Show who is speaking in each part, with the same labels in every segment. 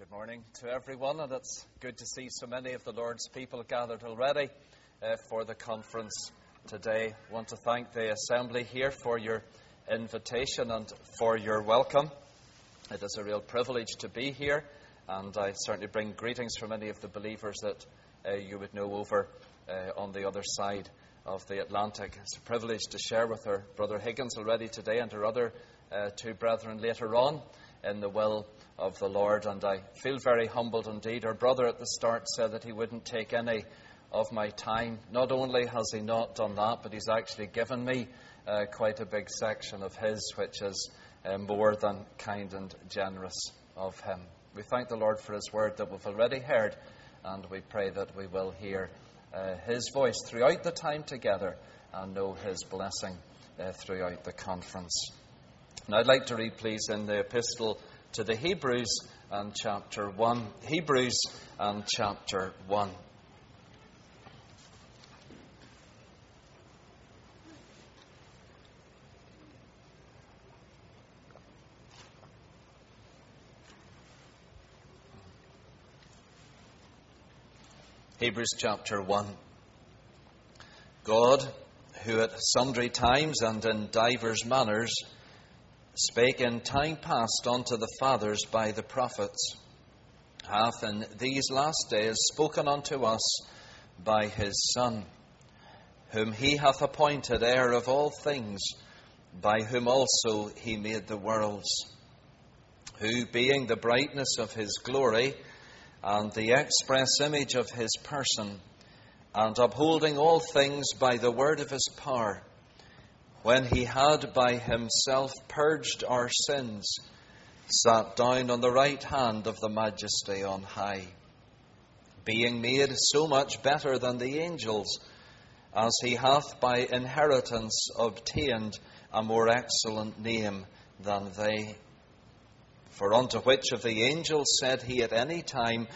Speaker 1: Good morning to everyone, and it's good to see so many of the Lord's people gathered already uh, for the conference today. I want to thank the assembly here for your invitation and for your welcome. It is a real privilege to be here, and I certainly bring greetings from many of the believers that uh, you would know over uh, on the other side of the Atlantic. It's a privilege to share with our brother Higgins already today and our other uh, two brethren later on in the will of the Lord. And I feel very humbled indeed. Our brother at the start said that he wouldn't take any of my time. Not only has he not done that, but he's actually given me uh, quite a big section of his, which is uh, more than kind and generous of him. We thank the Lord for his word that we've already heard, and we pray that we will hear uh, his voice throughout the time together and know his blessing uh, throughout the conference. And I'd like to read, please, in the epistle to the Hebrews and chapter 1. Hebrews and chapter 1. Hebrews chapter 1. God, who at sundry times and in divers manners spake in time past unto the fathers by the prophets, hath in these last days spoken unto us by his Son, whom he hath appointed heir of all things, by whom also he made the worlds, who, being the brightness of his glory and the express image of his person, and upholding all things by the word of his power, when he had by himself purged our sins, sat down on the right hand of the Majesty on high, being made so much better than the angels, as he hath by inheritance obtained a more excellent name than they. For unto which of the angels said he at any time,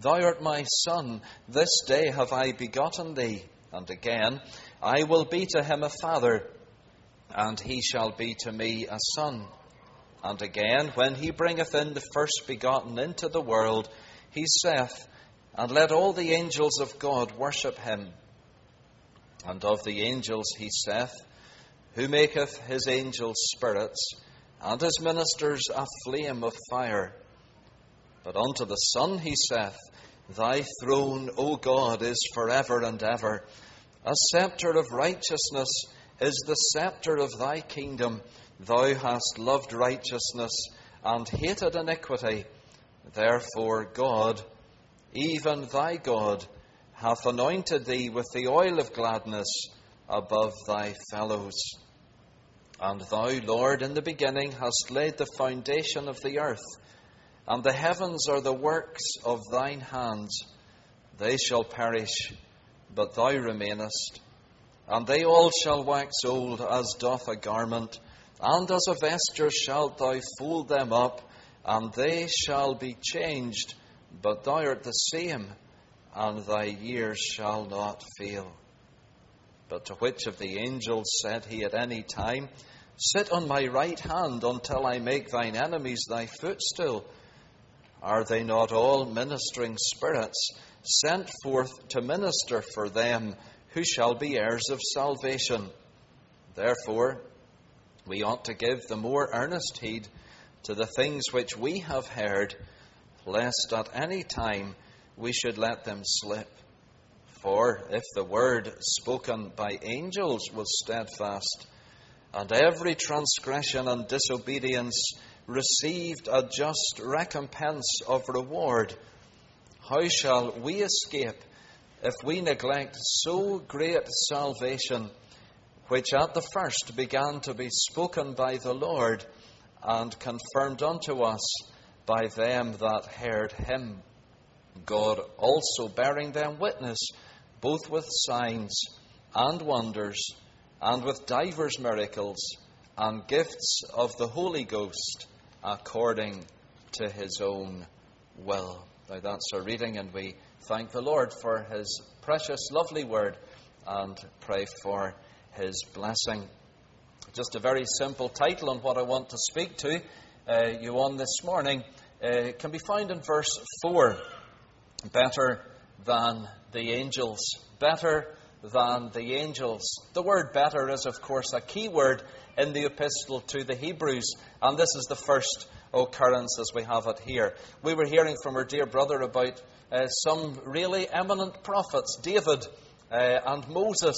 Speaker 1: Thou art my son, this day have I begotten thee? And again, I will be to him a father and he shall be to me a son. And again, when he bringeth in the first begotten into the world, he saith, And let all the angels of God worship him. And of the angels he saith, Who maketh his angels spirits, and his ministers a flame of fire. But unto the Son he saith, Thy throne, O God, is for ever and ever. A sceptre of righteousness is the sceptre of thy kingdom. Thou hast loved righteousness and hated iniquity. Therefore, God, even thy God, hath anointed thee with the oil of gladness above thy fellows. And thou, Lord, in the beginning hast laid the foundation of the earth, and the heavens are the works of thine hands. They shall perish, but thou remainest and they all shall wax old as doth a garment, and as a vesture shalt thou fold them up, and they shall be changed, but thou art the same, and thy years shall not fail. But to which of the angels said he at any time, Sit on my right hand until I make thine enemies thy footstool? Are they not all ministering spirits sent forth to minister for them who shall be heirs of salvation. Therefore, we ought to give the more earnest heed to the things which we have heard, lest at any time we should let them slip. For if the word spoken by angels was steadfast, and every transgression and disobedience received a just recompense of reward, how shall we escape if we neglect so great salvation, which at the first began to be spoken by the Lord and confirmed unto us by them that heard him, God also bearing them witness, both with signs and wonders, and with divers miracles, and gifts of the Holy Ghost, according to his own will. Now that's our reading, and we thank the Lord for his precious, lovely word and pray for his blessing. Just a very simple title on what I want to speak to uh, you on this morning uh, can be found in verse 4. Better than the angels. Better than the angels. The word better is, of course, a key word in the epistle to the Hebrews, and this is the first occurrence as we have it here. We were hearing from our dear brother about uh, some really eminent prophets, David uh, and Moses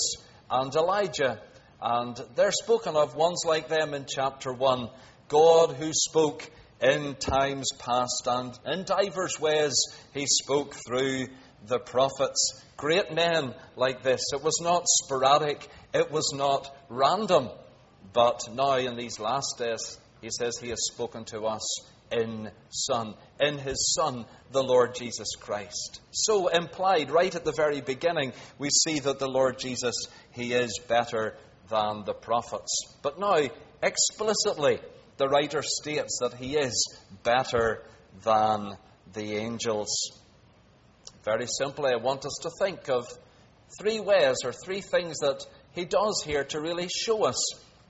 Speaker 1: and Elijah, and they're spoken of, ones like them in chapter 1. God who spoke in times past, and in divers ways he spoke through the prophets. Great men like this. It was not sporadic, it was not random. But now, in these last days, he says he has spoken to us in Son, in his Son, the Lord Jesus Christ. So, implied right at the very beginning, we see that the Lord Jesus, he is better than the prophets. But now, explicitly, the writer states that he is better than the angels. Very simply, I want us to think of three ways or three things that he does here to really show us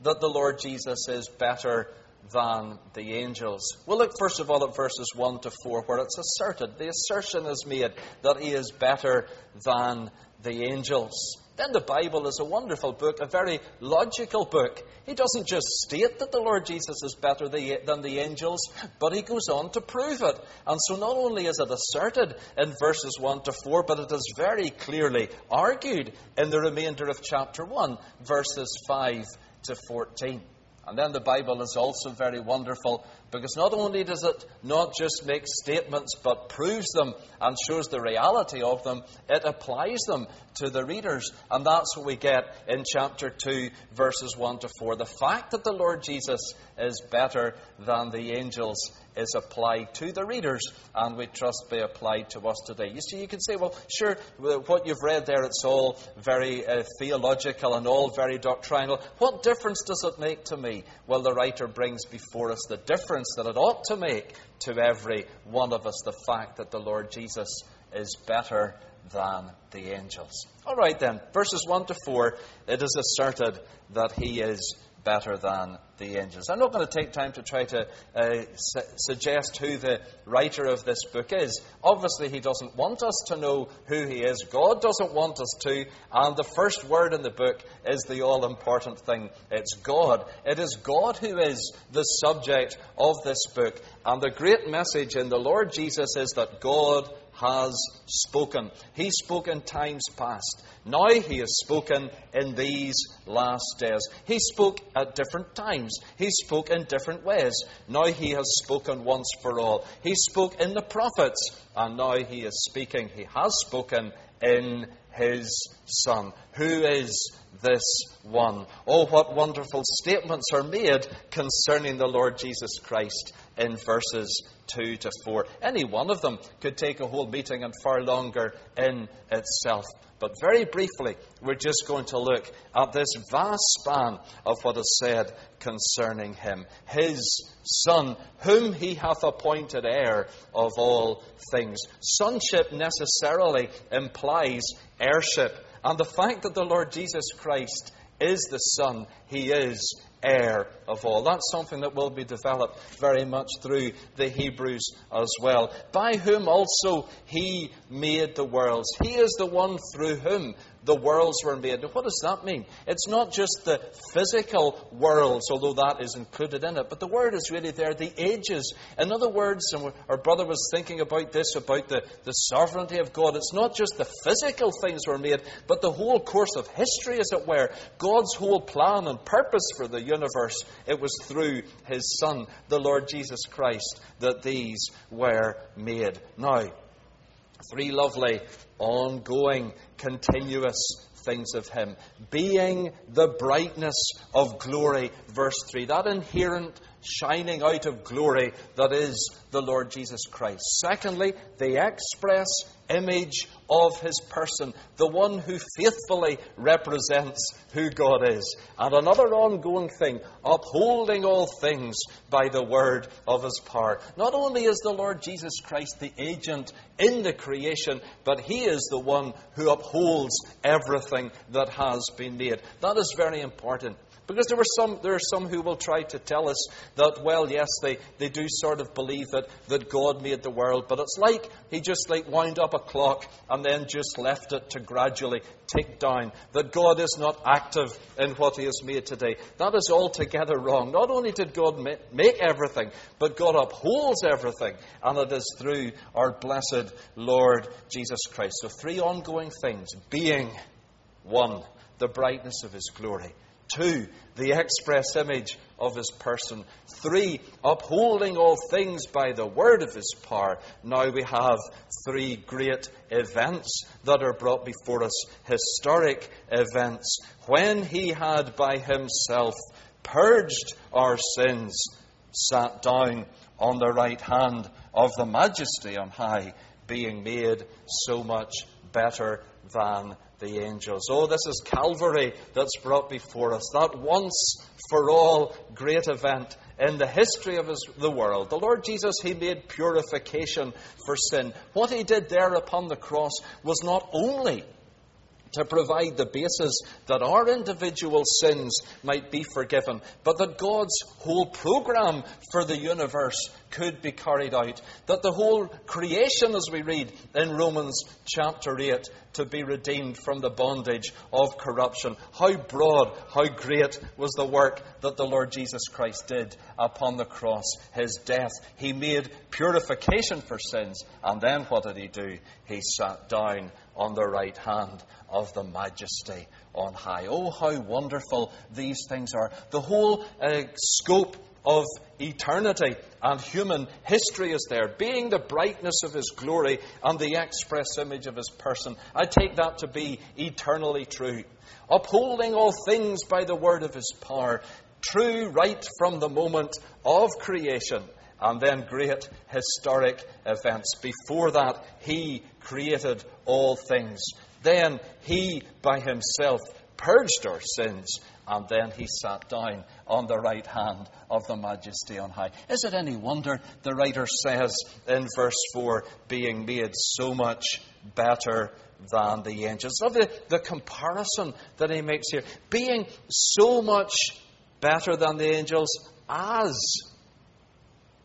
Speaker 1: that the Lord Jesus is better than the angels. We'll look first of all at verses 1 to 4, where it's asserted, the assertion is made that he is better than the angels. Then the Bible is a wonderful book, a very logical book. He doesn't just state that the Lord Jesus is better than the angels, but he goes on to prove it. And so not only is it asserted in verses 1 to 4, but it is very clearly argued in the remainder of chapter 1, verses 5 to 14. And then the Bible is also very wonderful because not only does it not just make statements but proves them and shows the reality of them, it applies them to the readers. And that's what we get in chapter 2, verses 1 to 4. The fact that the Lord Jesus is better than the angels is applied to the readers and we trust be applied to us today. You see, you can say, well, sure, what you've read there, it's all very uh, theological and all very doctrinal. What difference does it make to me? Well, the writer brings before us the difference that it ought to make to every one of us the fact that the Lord Jesus is better than the angels. All right, then, verses 1 to 4, it is asserted that he is better than the angels. I'm not going to take time to try to uh, su- suggest who the writer of this book is. Obviously, he doesn't want us to know who he is. God doesn't want us to. And the first word in the book is the all important thing it's God. It is God who is the subject of this book. And the great message in the Lord Jesus is that God has spoken. He spoke in times past. Now he has spoken in these last days. He spoke at different times. He spoke in different ways. Now he has spoken once for all. He spoke in the prophets, and now he is speaking. He has spoken in his Son. Who is this one? Oh, what wonderful statements are made concerning the Lord Jesus Christ in verses 2 to 4. Any one of them could take a whole meeting and far longer in itself. But very briefly, we're just going to look at this vast span of what is said concerning him. His Son, whom he hath appointed heir of all things. Sonship necessarily implies heirship. And the fact that the Lord Jesus Christ is the Son, he is heir of all. That's something that will be developed very much through the Hebrews as well. By whom also he made the worlds. He is the one through whom the worlds were made. Now, what does that mean? It's not just the physical worlds, although that is included in it, but the word is really there, the ages. In other words, and our brother was thinking about this, about the, the sovereignty of God. It's not just the physical things were made, but the whole course of history, as it were. God's whole plan and purpose for the universe. It was through his Son, the Lord Jesus Christ, that these were made. Now, three lovely ongoing, continuous things of Him. Being the brightness of glory, verse 3. That inherent shining out of glory that is the Lord Jesus Christ. Secondly, the express image of his person, the one who faithfully represents who God is. And another ongoing thing, upholding all things by the word of his power. Not only is the Lord Jesus Christ the agent in the creation, but he is the one who upholds everything that has been made. That is very important Because there, were some, there are some who will try to tell us that, well, yes, they, they do sort of believe that, that God made the world, but it's like he just like wound up a clock and then just left it to gradually tick down. That God is not active in what he has made today. That is altogether wrong. Not only did God make everything, but God upholds everything, and it is through our blessed Lord Jesus Christ. So, three ongoing things being one, the brightness of his glory. Two, the express image of his person. Three, upholding all things by the word of his power. Now we have three great events that are brought before us historic events. When he had by himself purged our sins, sat down on the right hand of the majesty on high, being made so much better than the angels. Oh, this is Calvary that's brought before us, that once for all great event in the history of his, the world. The Lord Jesus, He made purification for sin. What He did there upon the cross was not only to provide the basis that our individual sins might be forgiven, but that God's whole program for the universe could be carried out. That the whole creation, as we read in Romans chapter 8, to be redeemed from the bondage of corruption. How broad, how great was the work that the Lord Jesus Christ did upon the cross, his death. He made purification for sins, and then what did he do? He sat down on the right hand of the majesty on high. Oh, how wonderful these things are. The whole uh, scope of eternity and human history is there, being the brightness of His glory and the express image of His person. I take that to be eternally true. Upholding all things by the word of His power, true right from the moment of creation, and then great historic events. Before that, He created all things. Then He by Himself purged our sins and then he sat down on the right hand of the majesty on high. Is it any wonder the writer says in verse 4 being made so much better than the angels? Of the, the comparison that he makes here, being so much better than the angels as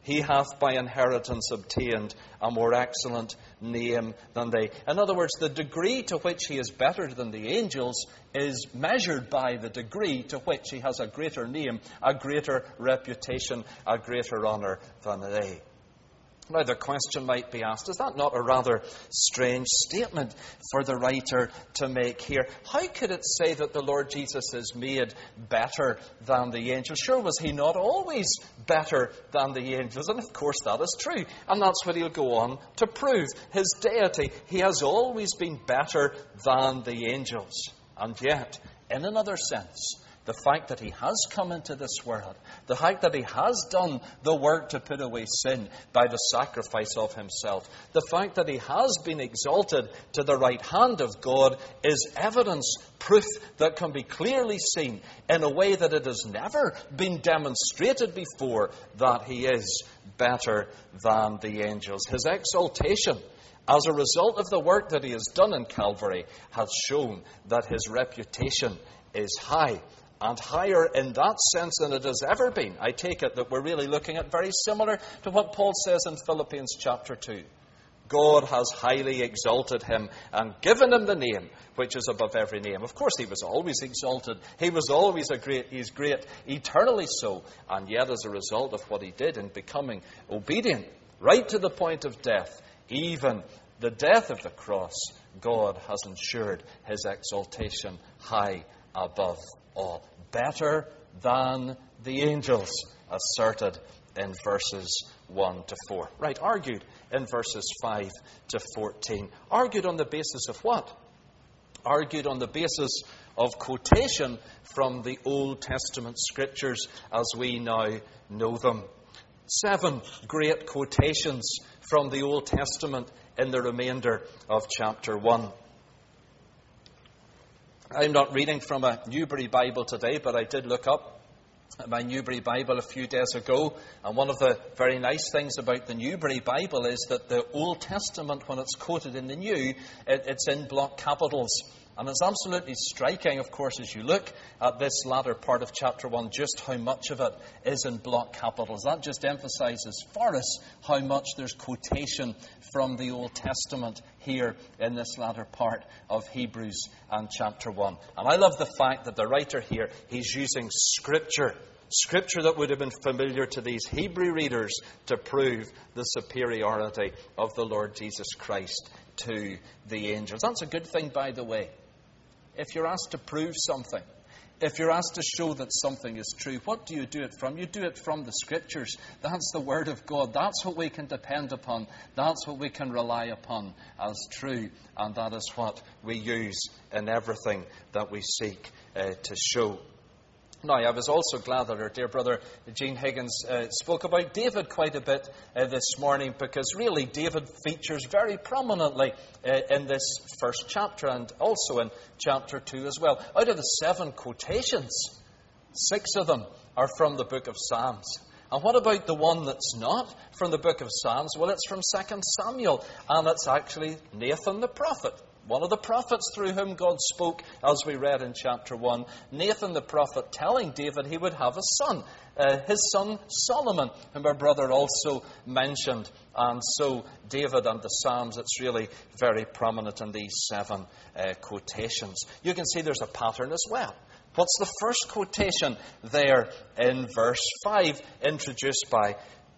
Speaker 1: he hath by inheritance obtained a more excellent name than they. In other words, the degree to which he is better than the angels is measured by the degree to which he has a greater name, a greater reputation, a greater honour than they. Now, the question might be asked is that not a rather strange statement for the writer to make here? How could it say that the Lord Jesus is made better than the angels? Sure, was he not always better than the angels? And of course, that is true. And that's what he'll go on to prove. His deity, he has always been better than the angels. And yet, in another sense, the fact that he has come into this world, the fact that he has done the work to put away sin by the sacrifice of himself, the fact that he has been exalted to the right hand of God is evidence, proof that can be clearly seen in a way that it has never been demonstrated before that he is better than the angels. His exaltation as a result of the work that he has done in Calvary, has shown that his reputation is high and higher in that sense than it has ever been. I take it that we're really looking at very similar to what Paul says in Philippians chapter 2. God has highly exalted him and given him the name which is above every name. Of course, he was always exalted. He was always a great, he's great, eternally so. And yet, as a result of what he did in becoming obedient, right to the point of death, even the death of the cross, God has ensured his exaltation high above all. Better than the angels, asserted in verses 1 to 4. Right, argued in verses 5 to 14. Argued on the basis of what? Argued on the basis of quotation from the Old Testament scriptures as we now know them. Seven great quotations from the Old Testament in the remainder of chapter 1. I'm not reading from a Newberry Bible today, but I did look up my Newberry Bible a few days ago. And one of the very nice things about the Newberry Bible is that the Old Testament, when it's quoted in the New, it, it's in block capitals.
Speaker 2: And it's absolutely striking, of course, as you look at this latter part of chapter 1, just how much of it is in block capitals. That just emphasizes for us how much there's quotation from the Old Testament here in this latter part of Hebrews and chapter 1. And I love the fact that the writer here, he's using scripture Scripture that would have been familiar to these Hebrew readers to prove the superiority of the Lord Jesus Christ to the angels. That's a good thing, by the way. If you're asked to prove something, if you're asked to show that something is true, what do you do it from? You do it from the Scriptures. That's the Word of God. That's what we can depend upon. That's what we can rely upon as true. And that is what we use in everything that we seek uh, to show. Now, I was also glad that our dear brother Gene Higgins uh, spoke about David quite a bit uh, this morning because really David features very prominently uh, in this first chapter and also in chapter 2 as well. Out of the seven quotations, six of them are from the book of Psalms. And what about the one that's not from the book of Psalms? Well, it's from 2 Samuel, and it's actually Nathan the prophet one of the prophets through whom God spoke, as we read in chapter 1, Nathan the prophet telling David he would have a son, uh, his son Solomon, whom our brother also mentioned. And so, David and the Psalms, it's really very prominent in these seven uh, quotations. You can see there's a pattern as well. What's the first quotation there in verse 5, introduced by,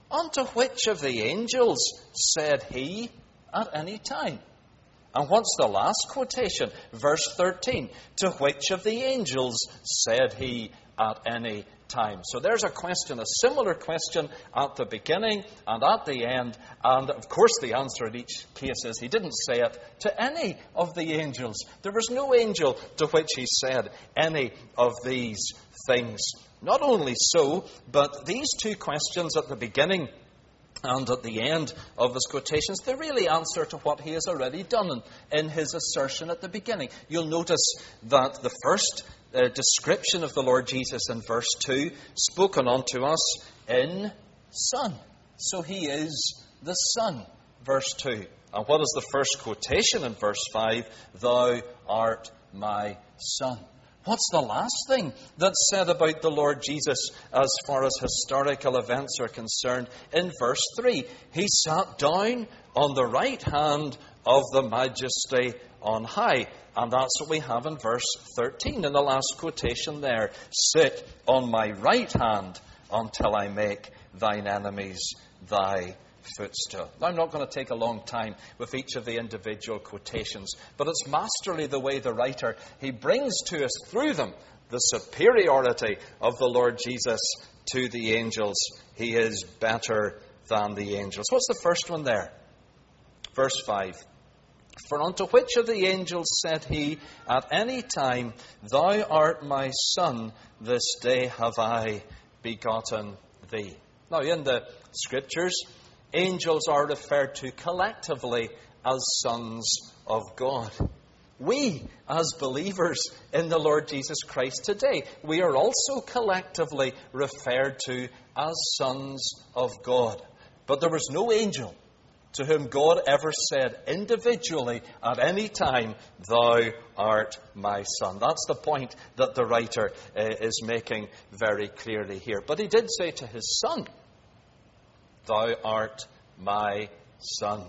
Speaker 2: Unto which of the angels said he at any time? And what's the last quotation? Verse 13. To which of the angels said he at any time? So there's a question, a similar question at the beginning and at the end. And of course, the answer in each case is he didn't say it to any of the angels. There was no angel to which he said any of these things. Not only so, but these two questions at the beginning and at the end of his quotations, they really answer to what he has already done in his assertion at the beginning. You'll notice that the first uh, description of the Lord Jesus in verse 2 spoken unto us in Son. So he is the Son, verse 2. And what is the first quotation in verse 5? Thou art my Son. What's the last thing that's said about the Lord Jesus as far as historical events are concerned? In verse 3, he sat down on the right hand of the majesty on high. And that's what we have in verse 13 in the last quotation there. Sit on my right hand until I make thine enemies thy footstool. I'm not going to take a long time with each of the individual quotations, but it's masterly the way the writer he brings to us through them the superiority of the Lord Jesus to the angels. He is better than the angels. What's the first one there? Verse 5. For unto which of the angels said he at any time, Thou art my son, this day have I begotten thee? Now, in the scriptures, angels are referred to collectively as sons of God. We, as believers in the Lord Jesus Christ today, we are also collectively referred to as sons of God. But there was no angel to whom God ever said individually at any time, Thou art my son. That's the point that the writer uh, is making very clearly here. But he did say to his son, Thou art my son.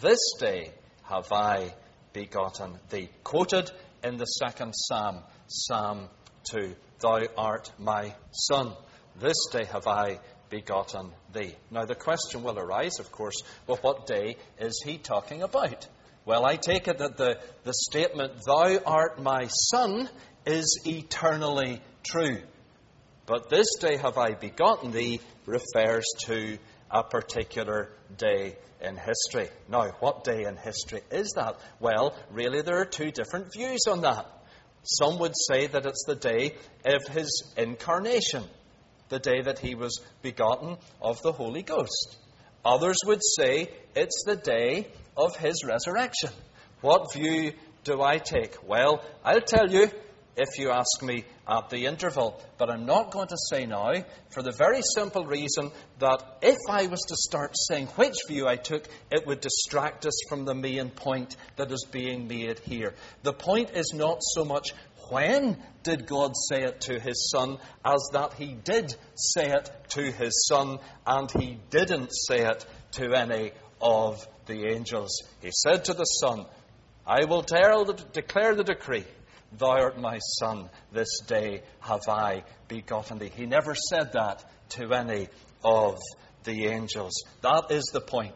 Speaker 2: This day have I begotten thee. Quoted in the second Psalm, Psalm 2. Thou art my son. This day have I begotten thee. Now, the question will arise, of course, well, what day is he talking about? Well, I take it that the, the statement, Thou art my son, is eternally true. But this day have I begotten thee refers to a particular day in history. Now, what day in history is that? Well, really, there are two different views on that. Some would say that it's the day of his incarnation, the day that he was begotten of the Holy Ghost. Others would say it's the day of his resurrection. What view do I take? Well, I'll tell you, if you ask me at the interval. But I'm not going to say now for the very simple reason that if I was to start saying which view I took, it would distract us from the main point that is being made here. The point is not so much when did God say it to his son as that he did say it to his son and he didn't say it to any of the angels. He said to the son, I will declare the decree. Thou art my son, this day have I begotten thee. He never said that to any of the angels. That is the point.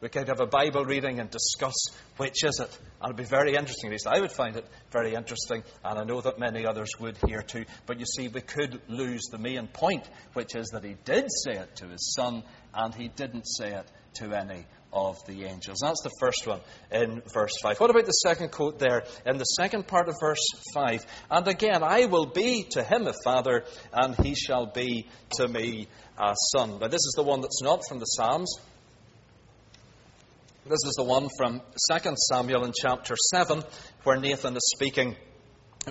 Speaker 2: We could have a Bible reading and discuss which is it. And it'd be very interesting. At least I would find it very interesting, and I know that many others would here too. But you see, we could lose the main point, which is that he did say it to his son, and he didn't say it to any of the angels. That's the first one in verse 5. What about the second quote there in the second part of verse 5? And again, I will be to him a father, and he shall be to me a son. Now, this is the one that's not from the Psalms. This is the one from 2 Samuel in chapter 7, where Nathan is speaking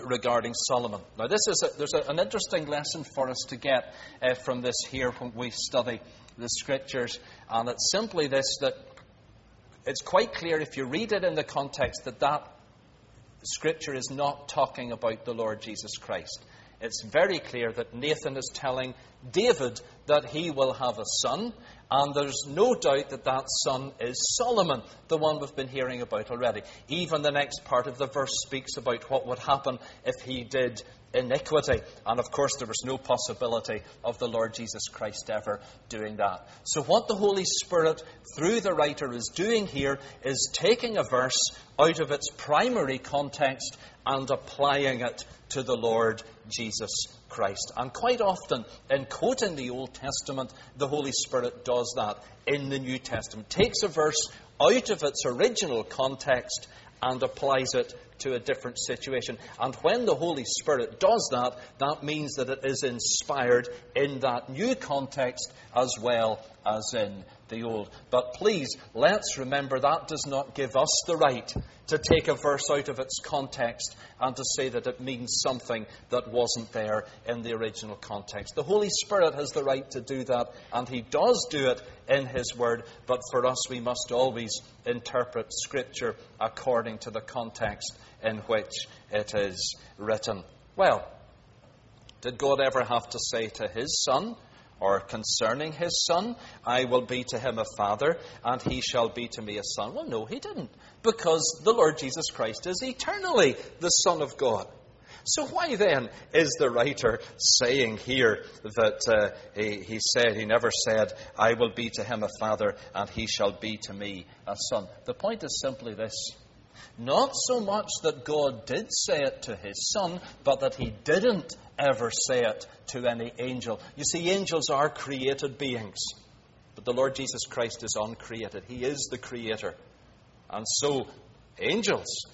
Speaker 2: regarding Solomon. Now, this is a, there's a, an interesting lesson for us to get uh, from this here when we study the scriptures, and it's simply this that it's quite clear if you read it in the context that that scripture is not talking about the Lord Jesus Christ. It's very clear that Nathan is telling David that he will have a son, and there's no doubt that that son is Solomon, the one we've been hearing about already. Even the next part of the verse speaks about what would happen if he did iniquity. And of course, there was no possibility of the Lord Jesus Christ ever doing that. So, what the Holy Spirit, through the writer, is doing here is taking a verse out of its primary context and applying it to the Lord Jesus Christ. And quite often, in quoting the Old Testament, the Holy Spirit does that in the New Testament. Takes a verse out of its original context and applies it to a different situation. And when the Holy Spirit does that, that means that it is inspired in that new context as well as in the old. But please, let's remember that does not give us the right to take a verse out of its context and to say that it means something that wasn't there in the original context. The Holy Spirit has the right to do that, and He does do it in His Word, but for us, we must always interpret Scripture according to the context in which it is written. Well, did God ever have to say to His Son, or concerning his son, I will be to him a father, and he shall be to me a son. Well, no, he didn't, because the Lord Jesus Christ is eternally the Son of God. So, why then is the writer saying here that uh, he, he said, he never said, I will be to him a father, and he shall be to me a son? The point is simply this. Not so much that God did say it to his son, but that he didn't ever say it to any angel. You see, angels are created beings, but the Lord Jesus Christ is uncreated. He is the creator. And so, angels,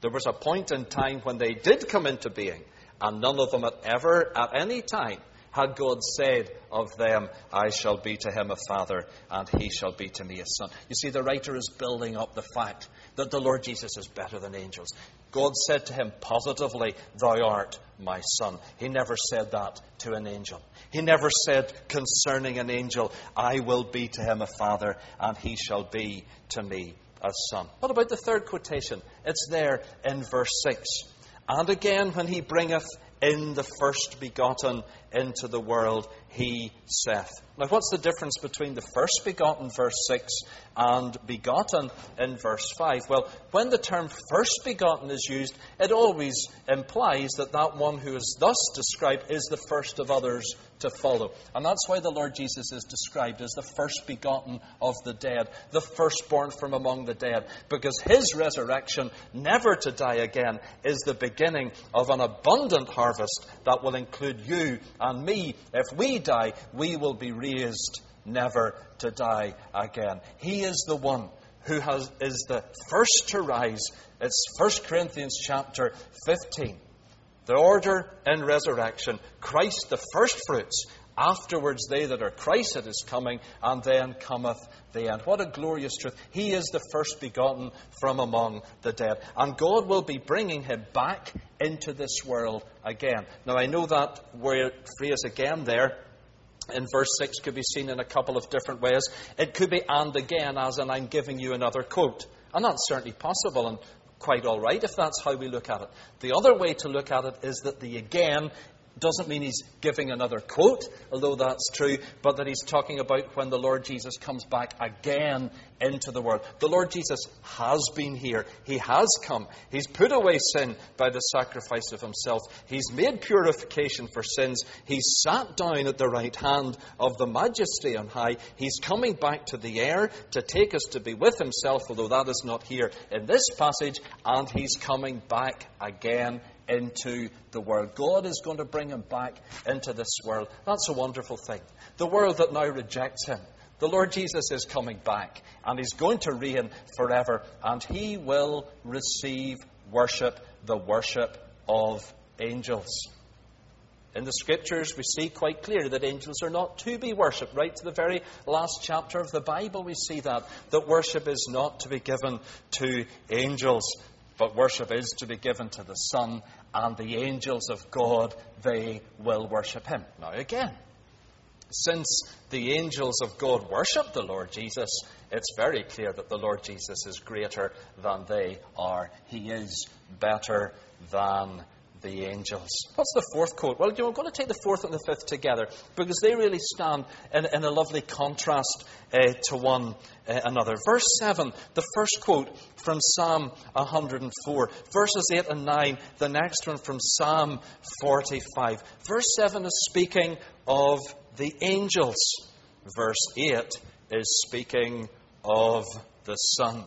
Speaker 2: there was a point in time when they did come into being, and none of them had ever, at any time, had God said of them, I shall be to him a father, and he shall be to me a son. You see, the writer is building up the fact that the Lord Jesus is better than angels. God said to him positively, Thou art my son. He never said that to an angel. He never said concerning an angel, I will be to him a father, and he shall be to me a son. What about the third quotation? It's there in verse 6. And again, when he bringeth in the first begotten into the world, he saith. Now, what's the difference between the first begotten, verse 6, and begotten in verse 5? Well, when the term first begotten is used, it always implies that that one who is thus described is the first of others to follow. And that's why the Lord Jesus is described as the first begotten of the dead, the firstborn from among the dead, because his resurrection, never to die again, is the beginning of an abundant harvest that will include you and me. If we die, we will be raised never to die again. He is the one who has, is the first to rise. It's 1 Corinthians chapter 15. The order in resurrection, Christ the first fruits, afterwards they that are Christ that is coming, and then cometh the end. What a glorious truth. He is the first begotten from among the dead. And God will be bringing him back into this world again. Now, I know that word phrase again there in verse 6 could be seen in a couple of different ways. It could be and again, as in I'm giving you another quote. And that's certainly possible and quite all right if that's how we look at it. The other way to look at it is that the again doesn't mean he's giving another quote, although that's true, but that he's talking about when the Lord Jesus comes back again into the world. The Lord Jesus has been here. He has come. He's put away sin by the sacrifice of himself. He's made purification for sins. He's sat down at the right hand of the majesty on high. He's coming back to the air to take us to be with himself, although that is not here in this passage, and he's coming back again into the world. God is going to bring him back into this world. That's a wonderful thing. The world that now rejects him. The Lord Jesus is coming back and he's going to reign forever and he will receive worship, the worship of angels. In the scriptures, we see quite clearly that angels are not to be worshipped. Right to the very last chapter of the Bible, we see that. That worship is not to be given to angels. But worship is to be given to the Son, and the angels of God, they will worship him. Now, again, since the angels of God worship the Lord Jesus, it's very clear that the Lord Jesus is greater than they are. He is better than the angels. What's the fourth quote? Well, you know, I'm going to take the fourth and the fifth together because they really stand in, in a lovely contrast uh, to one uh, another. Verse 7, the first quote from Psalm 104. Verses 8 and 9, the next one from Psalm 45. Verse 7 is speaking of the angels. Verse 8 is speaking of the Son.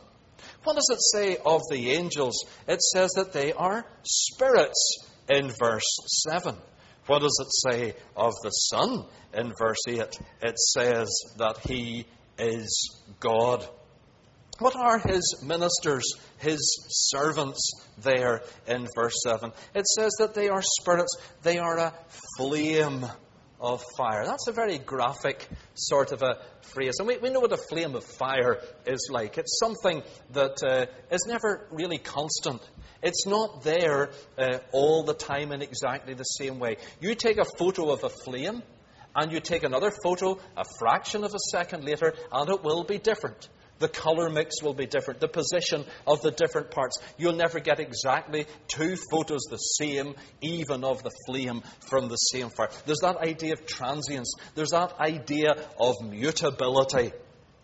Speaker 2: What does it say of the angels? It says that they are spirits in verse 7. What does it say of the Son in verse 8? It says that He is God. What are His ministers, His servants there in verse 7? It says that they are spirits, they are a flame of fire. That's a very graphic sort of a phrase. And we, we know what a flame of fire is like. It's something that uh, is never really constant. It's not there uh, all the time in exactly the same way. You take a photo of a flame, and you take another photo a fraction of a second later, and it will be different. The color mix will be different. The position of the different parts. You'll never get exactly two photos the same, even of the flame from the same fire. There's that idea of transience. There's that idea of mutability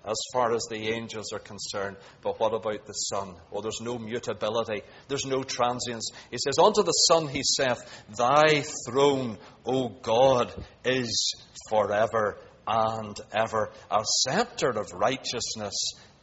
Speaker 2: as far as the angels are concerned. But what about the Son? Well, there's no mutability, there's no transience. He says, Unto the Son he saith, Thy throne, O God, is forever and ever. A scepter of righteousness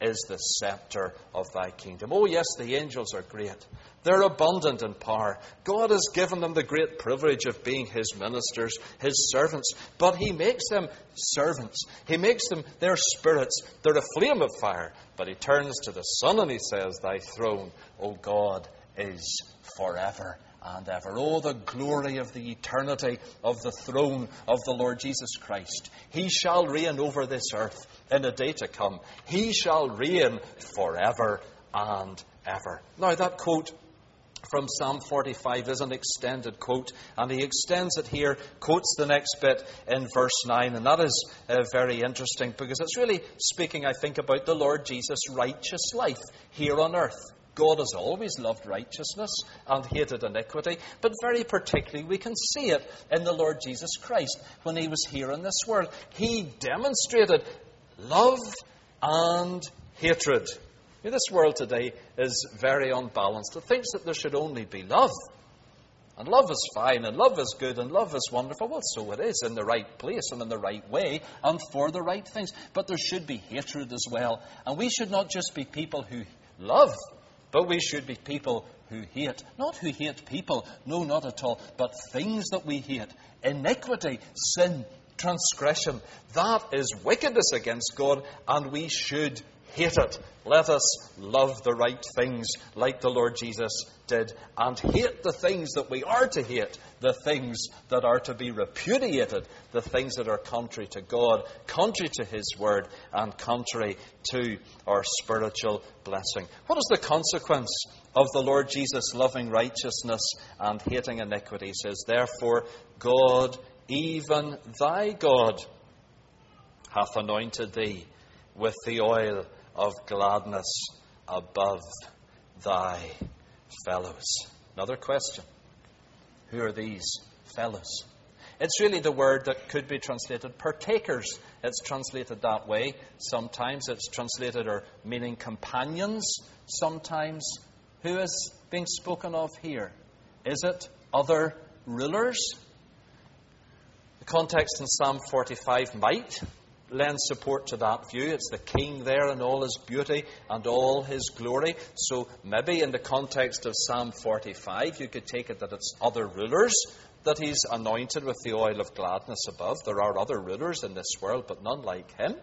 Speaker 2: is the scepter of thy kingdom. Oh, yes, the angels are great. They're abundant in power. God has given them the great privilege of being His ministers, His servants. But He makes them servants. He makes them their spirits. They're a flame of fire. But He turns to the Son and He says, Thy throne, O God, is forever and ever. Oh, the glory of the eternity of the throne of the Lord Jesus Christ. He shall reign over this earth in a day to come. He shall reign forever and ever. Now, that quote from Psalm 45 is an extended quote, and he extends it here, quotes the next bit in verse 9, and that is uh, very interesting because it's really speaking, I think, about the Lord Jesus' righteous life here on earth. God has always loved righteousness and hated iniquity, but very particularly we can see it in the Lord Jesus Christ when he was here in this world. He demonstrated love and hatred. this world today is very unbalanced. It thinks that there should only be love. And love is fine, and love is good, and love is wonderful. Well, so it is in the right place and in the right way and for the right things. But there should be hatred as well. And we should not just be people who love, but we should be people who hate. Not who hate people, no, not at all, but things that we hate. Iniquity, sin, transgression. That is wickedness against God, and we should hate it. Let us love the right things like the Lord Jesus did and hate the things that we are to hate, the things that are to be repudiated, the things that are contrary to God, contrary to His Word, and contrary to our spiritual blessing. What is the consequence of the Lord Jesus loving righteousness and hating iniquity? He says, Therefore, God, even thy God, hath anointed thee with the oil of gladness above thy fellows. Another question Who are these fellows? It's really the word that could be translated partakers. It's translated that way. Sometimes it's translated or meaning companions. Sometimes who is being spoken of here? Is it other rulers? The context in Psalm 45 might lend support to that view. It's the king there in all his beauty and all his glory. So maybe in the context of Psalm 45, you could take it that it's other rulers that he's anointed with the oil of gladness above. There are other rulers in this world, but none like him.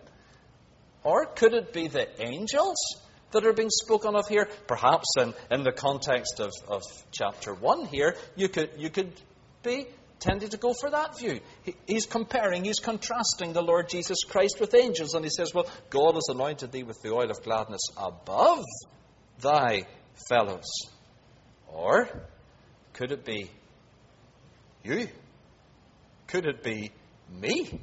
Speaker 2: Or could it be the angels that are being spoken of here? Perhaps in, in the context of, of chapter 1 here, you could, you could be tended to go for that view. He, he's comparing, he's contrasting the Lord Jesus Christ with angels, and he says, Well, God has anointed thee with the oil of gladness above thy fellows. Or could it be you? Could it be me?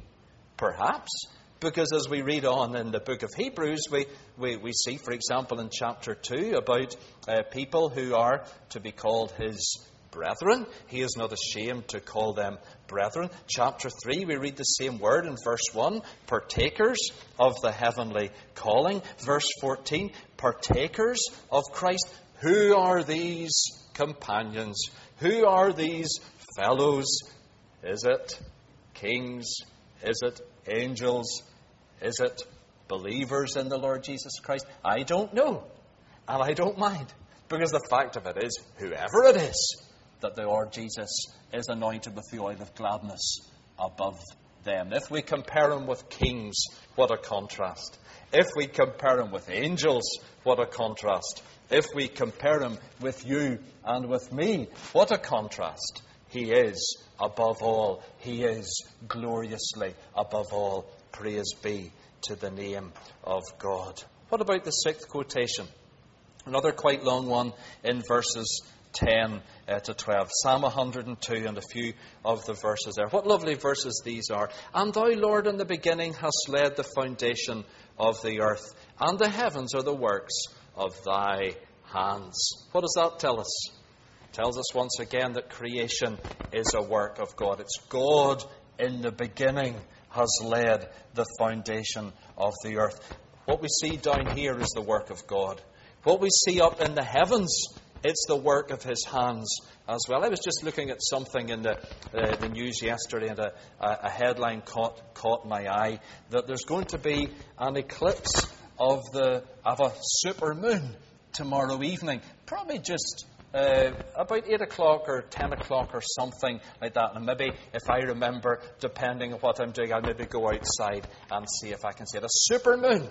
Speaker 2: Perhaps. Because as we read on in the book of Hebrews, we, we, we see, for example, in chapter 2 about uh, people who are to be called his brethren. He is not ashamed to call them brethren. Chapter 3, we read the same word in verse 1 partakers of the heavenly calling. Verse 14, partakers of Christ. Who are these companions? Who are these fellows? Is it kings? Is it angels? Is it believers in the Lord Jesus Christ? I don't know. And I don't mind. Because the fact of it is, whoever it is, that the Lord Jesus is anointed with the oil of gladness above them. If we compare him with kings, what a contrast. If we compare him with angels, what a contrast. If we compare him with you and with me, what a contrast. He is above all. He is gloriously above all. Praise be to the name of God. What about the sixth quotation? Another quite long one in verses 10 uh, to 12. Psalm 102 and a few of the verses there. What lovely verses these are. And thou, Lord, in the beginning hast laid the foundation of the earth, and the heavens are the works of thy hands. What does that tell us? It tells us once again that creation is a work of God. It's God in the beginning has laid the foundation of the earth. What we see down here is the work of God. What we see up in the heavens it's the work of his hands as well. I was just looking at something in the, uh, the news yesterday, and a, a headline caught, caught my eye that there's going to be an eclipse of, the, of a super moon tomorrow evening. Probably just uh, about 8 o'clock or 10 o'clock or something like that. And maybe, if I remember, depending on what I'm doing, I'll maybe go outside and see if I can see it. A super moon.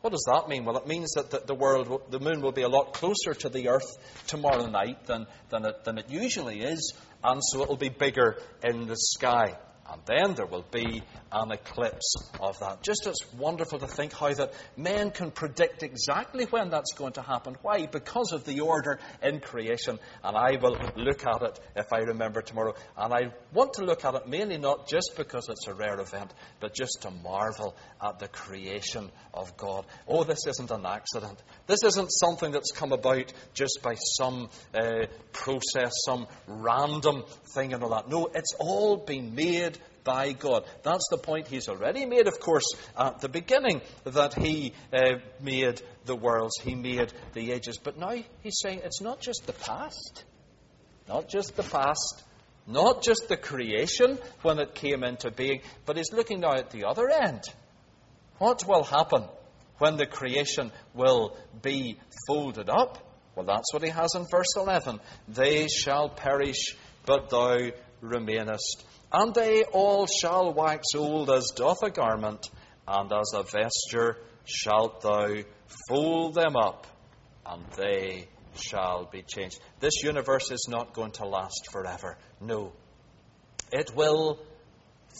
Speaker 2: What does that mean? Well, it means that the, the, world, the moon will be a lot closer to the earth tomorrow night than, than, it, than it usually is, and so it will be bigger in the sky. And then there will be an eclipse of that. Just it's wonderful to think how that men can predict exactly when that's going to happen. Why? Because of the order in creation. And I will look at it if I remember tomorrow. And I want to look at it mainly not just because it's a rare event, but just to marvel at the creation of God. Oh, this isn't an accident. This isn't something that's come about just by some uh, process, some random thing and all that. No, it's all been made by God. That's the point he's already made, of course, at the beginning, that he uh, made the worlds, he made the ages. But now he's saying it's not just the past, not just the past, not just the creation when it came into being, but he's looking now at the other end. What will happen when the creation will be folded up? Well, that's what he has in verse 11. They shall perish, but thou remainest. And they all shall wax old as doth a garment, and as a vesture
Speaker 1: shalt thou fold them up, and they shall be changed. This universe is not going to last forever. No. It will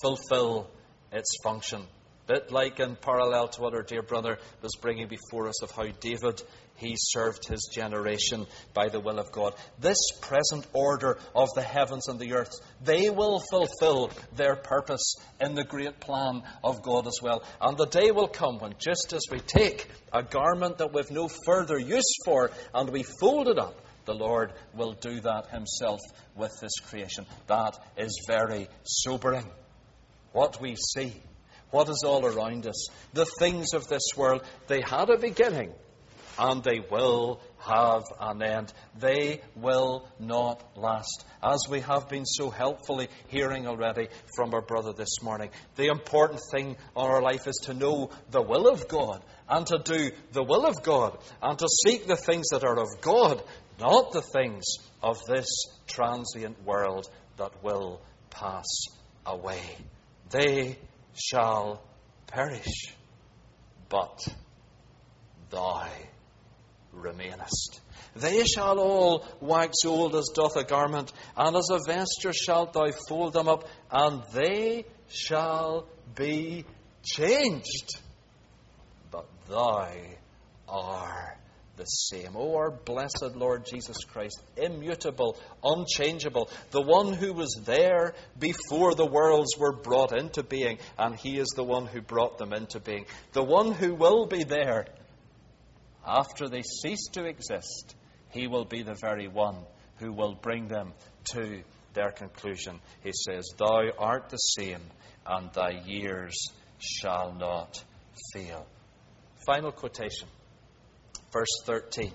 Speaker 1: fulfill its function. Bit like in parallel to what our dear brother was bringing before us of how David he served his generation by the will of God. This present order of the heavens and the earth, they will fulfill their purpose in the great plan of God as well. And the day will come when, just as we take a garment that we've no further use for and we fold it up, the Lord will do that himself with this creation. That is very sobering. What we see, what is all around us, the things of this world, they had a beginning and they will have an end. They will not last. As we have been so helpfully hearing already from our brother this morning, the important thing in our life is to know the will of God and to do the will of God and to seek the things that are of God, not the things of this transient world that will pass away. They shall perish, but thou remainest. They shall all wax old as doth a garment, and as a vesture shalt thou fold them up, and they shall be changed. But thou art the same. O our blessed Lord Jesus Christ, immutable, unchangeable, the one who was there before the worlds were brought into being, and He is the one who brought them into being, the one who will be there after they cease to exist, he will be the very one who will bring them to their conclusion. He says, Thou art the same, and thy years shall not fail. Final quotation, verse 13.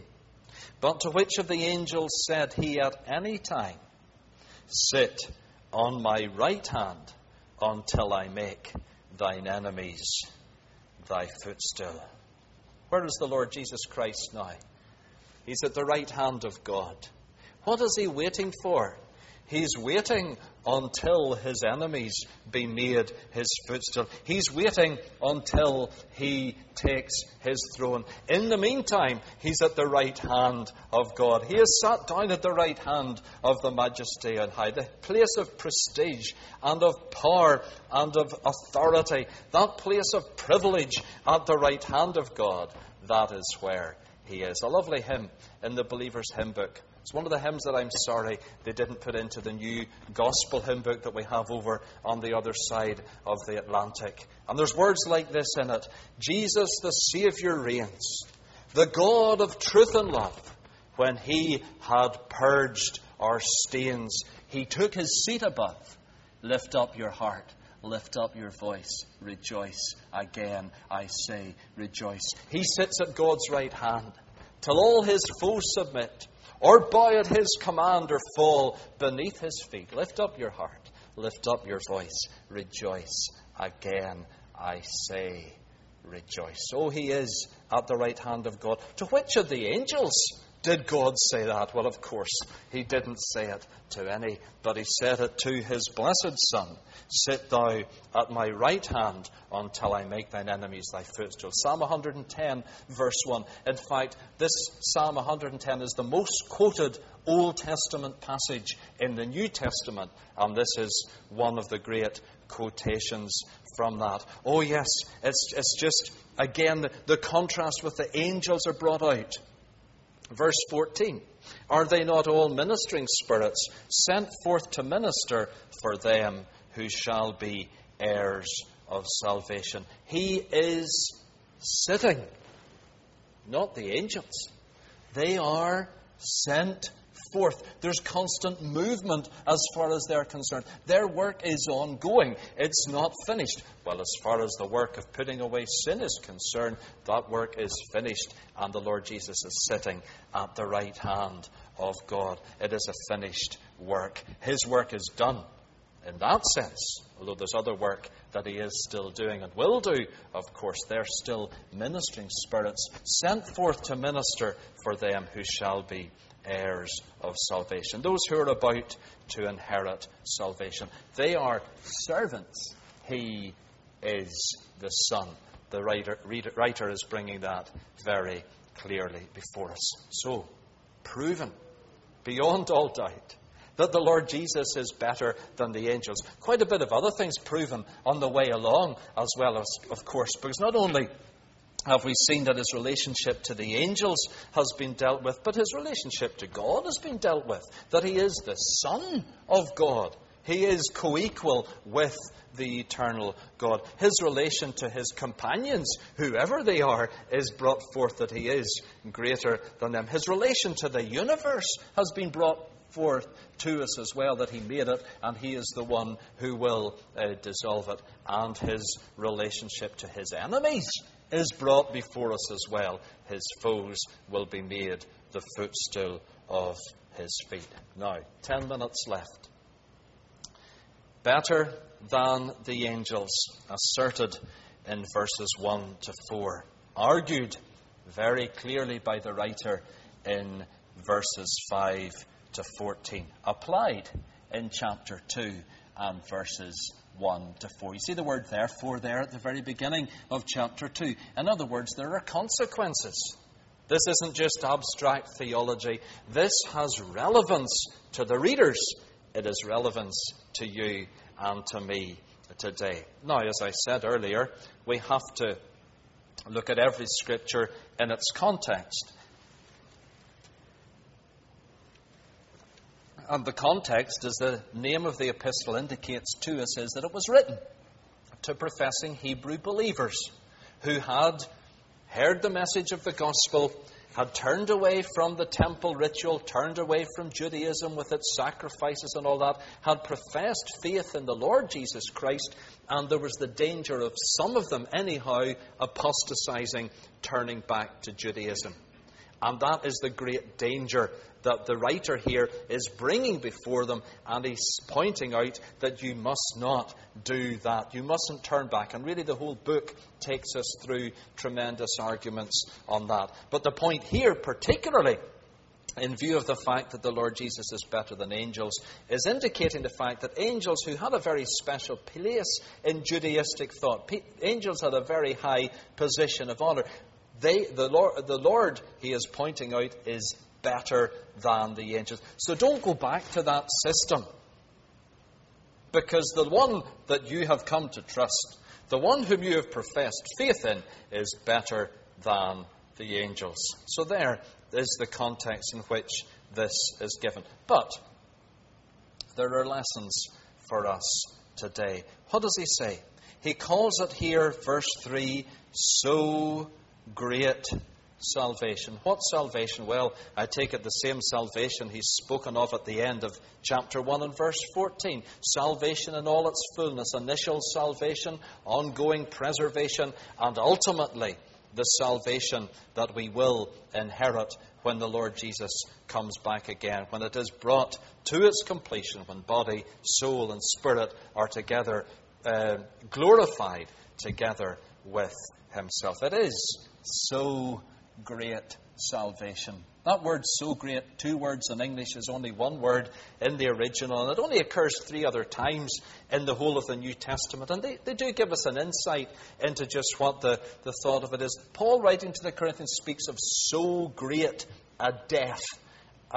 Speaker 1: But to which of the angels said he at any time, Sit on my right hand until I make thine enemies thy footstool? Where is the Lord Jesus Christ now? He's at the right hand of God. What is he waiting for? He's waiting until his enemies be made his footstool. He's waiting until he takes his throne. In the meantime, he's at the right hand of God. He is sat down at the right hand of the Majesty on high, the place of prestige and of power and of authority, that place of privilege at the right hand of God. That is where he is. A lovely hymn in the Believer's Hymn Book. It's one of the hymns that I'm sorry they didn't put into the new gospel hymn book that we have over on the other side of the Atlantic. And there's words like this in it Jesus the Saviour reigns, the God of truth and love. When he had purged our stains, he took his seat above. Lift up your heart lift up your voice, rejoice. Again, I say, rejoice. He sits at God's right hand till all his foes submit or bow at his command or fall beneath his feet. Lift up your heart, lift up your voice, rejoice. Again, I say, rejoice. So he is at the right hand of God. To which of the angels did God say that? Well, of course, He didn't say it to any, but He said it to His blessed Son Sit thou at my right hand until I make thine enemies thy footstool. Psalm 110, verse 1. In fact, this Psalm 110 is the most quoted Old Testament passage in the New Testament, and this is one of the great quotations from that. Oh, yes, it's, it's just, again, the, the contrast with the angels are brought out. Verse 14 Are they not all ministering spirits sent forth to minister for them who shall be heirs of salvation? He is sitting, not the angels. They are sent forth. There's constant movement as far as they're concerned. Their work is ongoing, it's not finished. Well, as far as the work of putting away sin is concerned, that work is finished, and the Lord Jesus is sitting at the right hand of God. It is a finished work. His work is done in that sense, although there's other work that he is still doing and will do, of course, they're still ministering spirits sent forth to minister for them who shall be heirs of salvation, those who are about to inherit salvation. They are servants. He is the Son. the writer, reader, writer is bringing that very clearly before us. So, proven beyond all doubt that the Lord Jesus is better than the angels. Quite a bit of other things proven on the way along, as well as, of course, because not only have we seen that his relationship to the angels has been dealt with, but his relationship to God has been dealt with. That he is the Son of God. He is co equal with the eternal God. His relation to his companions, whoever they are, is brought forth that he is greater than them. His relation to the universe has been brought forth to us as well that he made it and he is the one who will uh, dissolve it. And his relationship to his enemies is brought before us as well. His foes will be made the footstool of his feet. Now, ten minutes left. Better than the angels, asserted in verses 1 to 4. Argued very clearly by the writer in verses 5 to 14. Applied in chapter 2 and verses 1 to 4. You see the word therefore there at the very beginning of chapter 2. In other words, there are consequences. This isn't just abstract theology. This has relevance to the readers. It is relevance to you and to me today. Now, as I said earlier, we have to look at every scripture in its context. And the context, as the name of the epistle indicates to us, is that it was written to professing Hebrew believers who had heard the message of the gospel, had turned away from the temple ritual, turned away from Judaism with its sacrifices and all that, had professed faith in the Lord Jesus Christ, and there was the danger of some of them, anyhow, apostatizing, turning back to Judaism. And that is the great danger that the writer here is bringing before them, and he's pointing out that you must not do that. You mustn't turn back. And really, the whole book takes us through tremendous arguments on that. But the point here, particularly, in view of the fact that the Lord Jesus is better than angels, is indicating the fact that angels, who had a very special place in Judaistic thought, angels had a very high position of honor. They, the, Lord, the Lord, he is pointing out, is better than the angels. So don't go back to that system. Because the one that you have come to trust, the one whom you have professed faith in, is better than the angels. So there is the context in which this is given. But there are lessons for us today. What does he say? He calls it here, verse 3, so great salvation. What salvation? Well, I take it the same salvation he's spoken of at the end of chapter 1 and verse 14. Salvation in all its fullness, initial salvation, ongoing preservation, and ultimately the salvation that we will inherit when the Lord Jesus comes back again, when it is brought to its completion, when body, soul, and spirit are together uh, glorified together with Himself. It is so great salvation. That word, so great, two words in English, is only one word in the original, and it only occurs three other times in the whole of the New Testament. And they, they do give us an insight into just what the, the thought of it is. Paul, writing to the Corinthians, speaks of so great a death.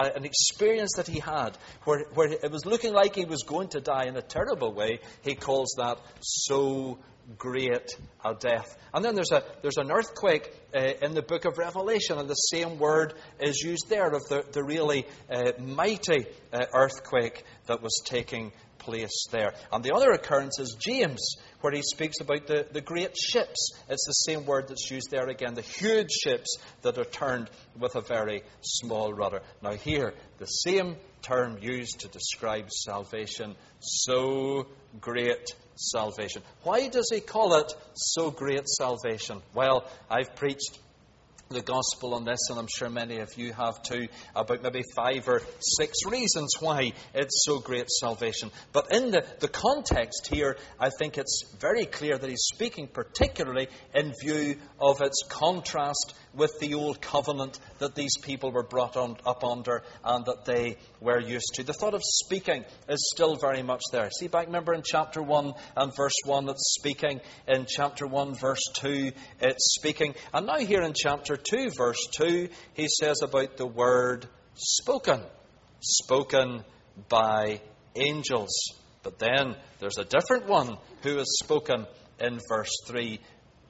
Speaker 1: An experience that he had where, where it was looking like he was going to die in a terrible way, he calls that so great a death. And then there's, a, there's an earthquake uh, in the book of Revelation, and the same word is used there of the, the really uh, mighty uh, earthquake that was taking place there. And the other occurrence is James, where he speaks about the, the great ships. It's the same word that's used there again, the huge ships that are turned with a very small rudder. Now, here, the same term used to describe salvation so great salvation. Why does he call it so great salvation? Well, I've preached
Speaker 2: the gospel on this, and I'm sure many of you have too, about maybe five or six reasons why it's so great salvation. But in the, the context here, I think it's very clear that he's speaking particularly in view of its contrast with the old covenant that these people were brought on, up under and that they were used to. The thought of speaking is still very much there. See back, remember in chapter 1 and verse 1, it's speaking. In chapter 1, verse 2, it's speaking. And now here in chapter 2, verse 2, he says about the word spoken. Spoken by angels. But then there's a different one who is spoken in verse 3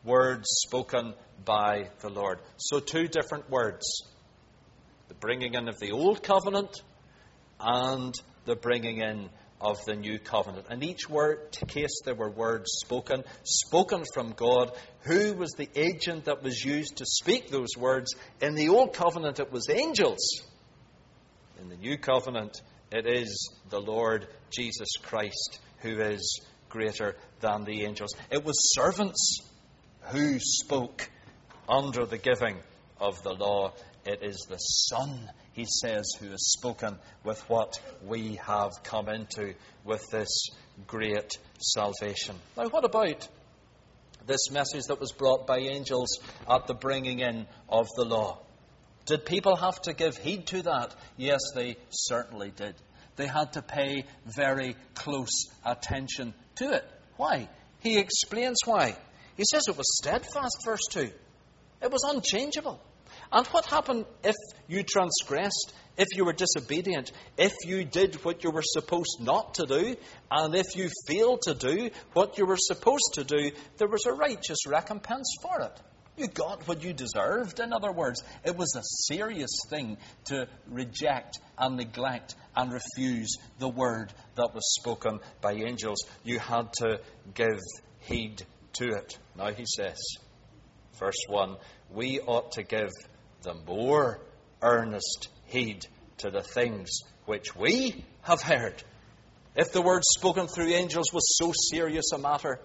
Speaker 2: words spoken by the Lord. So, two different words the bringing in of the old covenant and the bringing in of the new covenant. In each word case, there were words spoken, spoken from God. Who was the agent that was used to speak those words? In the old covenant, it was angels. In the new covenant, it is the Lord Jesus Christ who is greater than the angels. It was servants who spoke under the giving of the law. It is the Son, he says, who has spoken with what we have come into with this great salvation. Now, what about this message that was brought by angels at the bringing in of the law? Did people have to give heed to that? Yes, they certainly did. They had to pay very close attention to it. Why? He explains why. He says it was steadfast, verse 2. It was unchangeable. And what happened if you transgressed, if you were disobedient, if you did what you were supposed not to do, and if you failed to do what you were supposed to do, there was a righteous recompense for it. You got what you deserved. In other words, it was a serious thing to reject and neglect and refuse the word that was spoken by angels. You had to give heed to it. Now he says, verse 1 we ought to give the more earnest heed to the things which we have heard. If the word spoken through angels was so serious a matter,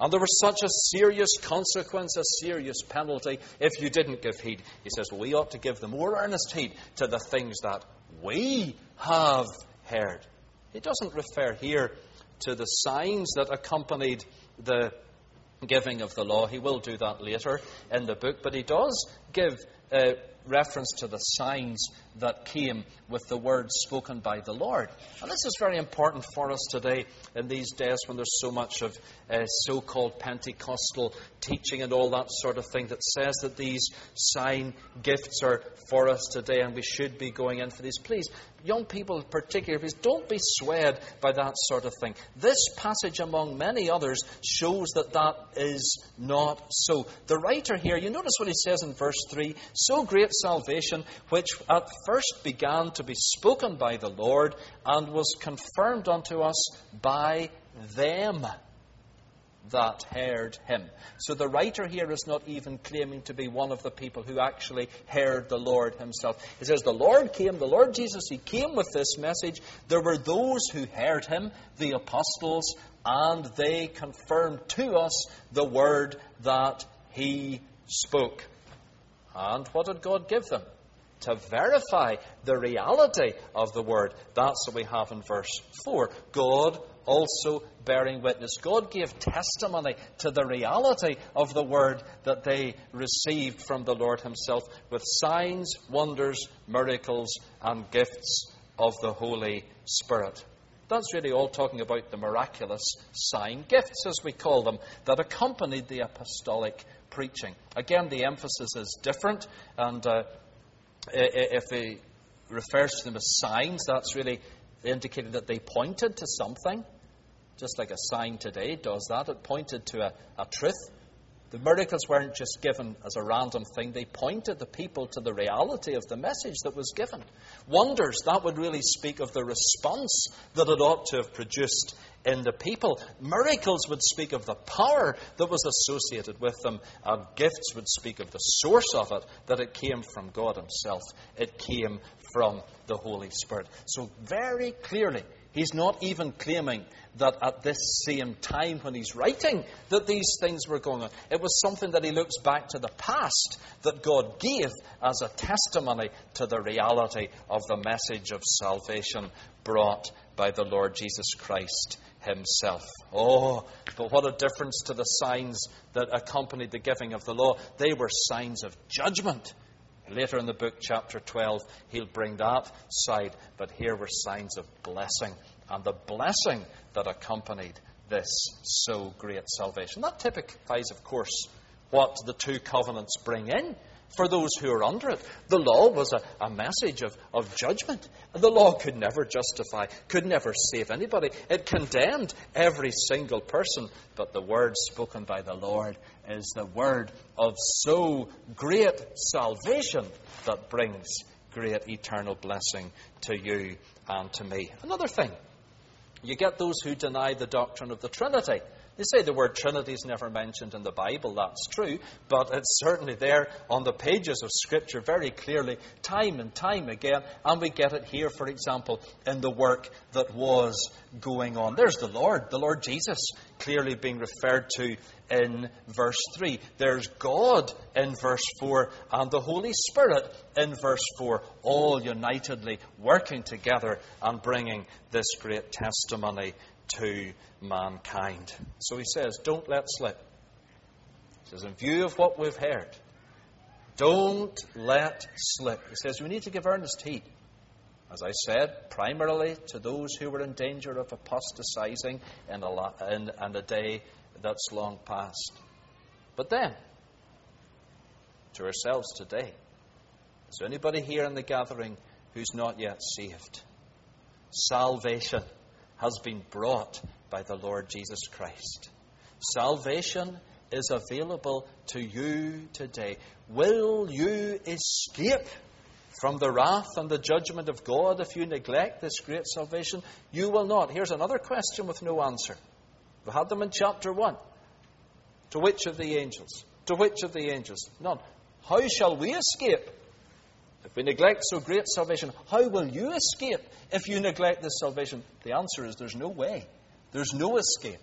Speaker 2: and there was such a serious consequence, a serious penalty, if you didn't give heed, he says, well, we ought to give the more earnest heed to the things that we have heard. He doesn't refer here to the signs that accompanied the giving of the law. He will do that later in the book, but he does give uh, reference to the signs that came with the words spoken by the Lord. And this is very important for us today in these days when there's so much of uh, so called Pentecostal teaching and all that sort of thing that says that these sign gifts are for us today and we should be going in for these. Please, young people in particular, please don't be swayed by that sort of thing. This passage, among many others, shows that that is not so. The writer here, you notice what he says in verse 3 so great salvation, which at first began to be spoken by the Lord and was confirmed unto us by them that heard him. So the writer here is not even claiming to be one of the people who actually heard the Lord himself. He says, The Lord came, the Lord Jesus, he came with this message. There were those who heard him, the apostles, and they confirmed to us the word that he spoke. And what did God give them? To verify the reality of the word. That's what we have in verse 4. God also bearing witness. God gave testimony to the reality of the word that they received from the Lord Himself with signs, wonders, miracles, and gifts of the Holy Spirit. That's really all talking about the miraculous sign gifts, as we call them, that accompanied the apostolic preaching. Again, the emphasis is different, and uh, if he refers to them as signs, that's really indicating that they pointed to something, just like a sign today does that. It pointed to a, a truth. The miracles weren't just given as a random thing, they pointed the people to the reality of the message that was given. Wonders, that would really speak of the response that it ought to have produced in the people. Miracles would speak of the power that was associated with them, and gifts would speak of the source of it, that it came from God Himself. It came from the Holy Spirit. So, very clearly, He's not even claiming that at this same time when he's writing that these things were going on. It was something that he looks back to the past that God gave as a testimony to the reality of the message of salvation brought by the Lord Jesus Christ himself. Oh, but what a difference to the signs that accompanied the giving of the law. They were signs of judgment. Later in the book, chapter 12, he'll bring that side, but here were signs of blessing and the blessing that accompanied this so great salvation. That typifies, of course, what the two covenants bring in for those who are under it. The law was a, a message of, of judgment. The law could never justify, could never save anybody. It condemned every single person. But the word spoken by the Lord is the word of so great salvation that brings great eternal blessing to you and to me. Another thing, you get those who deny the doctrine of the Trinity. They say the word Trinity is never mentioned in the Bible. That's true. But it's certainly there on the pages of Scripture very clearly, time and time again. And we get it here, for example, in the work that was going on. There's the Lord, the Lord Jesus, clearly being referred to in verse 3. There's God in verse 4, and the Holy Spirit in verse 4, all unitedly working together and bringing this great testimony to mankind. So he says, don't let slip. He says, in view of what we've heard, don't let slip. He says, we need to give earnest heed. As I said, primarily to those who were in danger of apostatizing in a, in, in a day that's long past. But then, to ourselves today, is there anybody here in the gathering who's not yet saved? Salvation has been brought by the Lord Jesus Christ. Salvation is available to you today. Will you escape from the wrath and the judgment of God if you neglect this great salvation? You will not. Here's another question with no answer. We had them in chapter 1. To which of the angels? To which of the angels? None. How shall we escape? If we neglect so great salvation, how will you escape if you neglect this salvation? The answer is there's no way. There's no escape.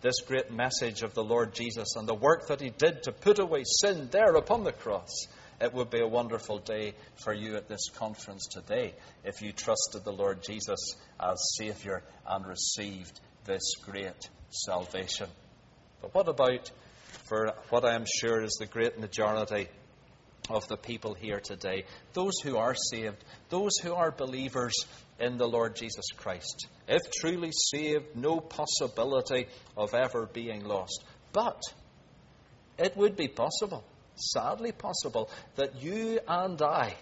Speaker 2: This great message of the Lord Jesus and the work that He did to put away sin there upon the cross. It would be a wonderful day for you at this conference today if you trusted the Lord Jesus as Saviour and received this great salvation. But what about for what I am sure is the great majority of the people here today, those who are saved, those who are believers in the Lord Jesus Christ. If truly saved, no possibility of ever being lost. But it would be possible, sadly possible, that you and I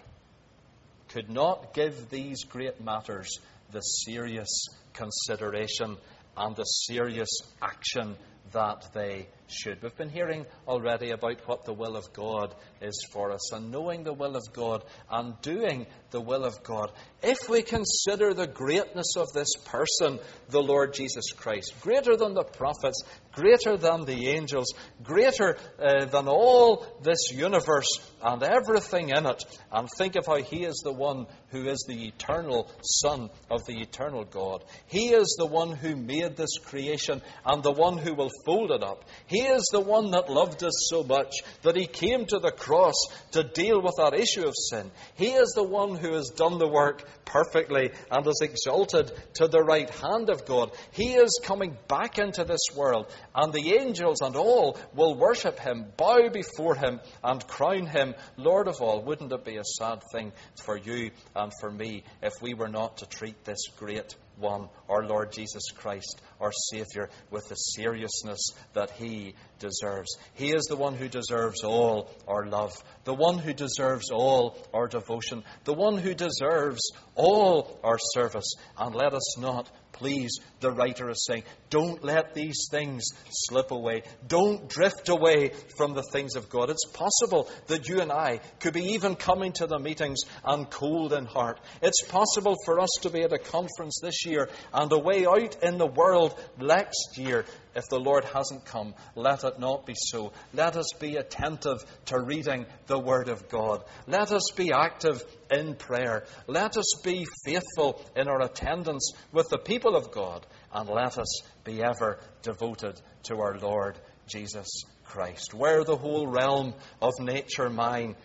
Speaker 2: could not give these great matters the serious consideration and the serious action that they should. We've been hearing already about what the will of God is for us, and knowing the will of God and doing the will of God. If we consider the greatness of this person, the Lord Jesus Christ, greater than the prophets, greater than the angels, greater uh, than all this universe and everything in it, and think of how He is the one who is the eternal Son of the eternal God. He is the one who made this creation and the one who will fold it up. He is the one that loved us so much that He came to the cross to deal with that issue of sin. He is the one who has done the work perfectly and is exalted to the right hand of God. He is coming back into this world, and the angels and all will worship Him, bow before Him, and crown Him Lord of all. Wouldn't it be a sad thing for you and for me if we were not to treat this great one, our Lord Jesus Christ, our Saviour, with the seriousness that He deserves. He is the one who deserves all our love, the one who deserves all our devotion, the one who deserves all our service. And let us not please, the writer is saying, don't let these things slip away. Don't drift away from the things of God. It's possible that you and I could be even coming to the meetings and cold in heart. It's possible for us to be at a conference this year and away out in the world next year if the Lord hasn't come. Let it not be so. Let us be attentive to reading the Word of God. Let us be active in prayer. Let us be faithful in our attendance with the people of God. And let us be ever devoted to our Lord Jesus Christ. Were the whole realm of nature mine,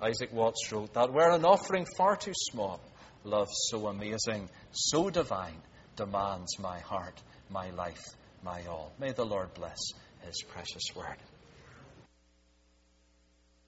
Speaker 2: Isaac Watts wrote, that were an offering far too small, love so amazing, so divine, demands my heart, my life, my all. May the Lord bless his precious word.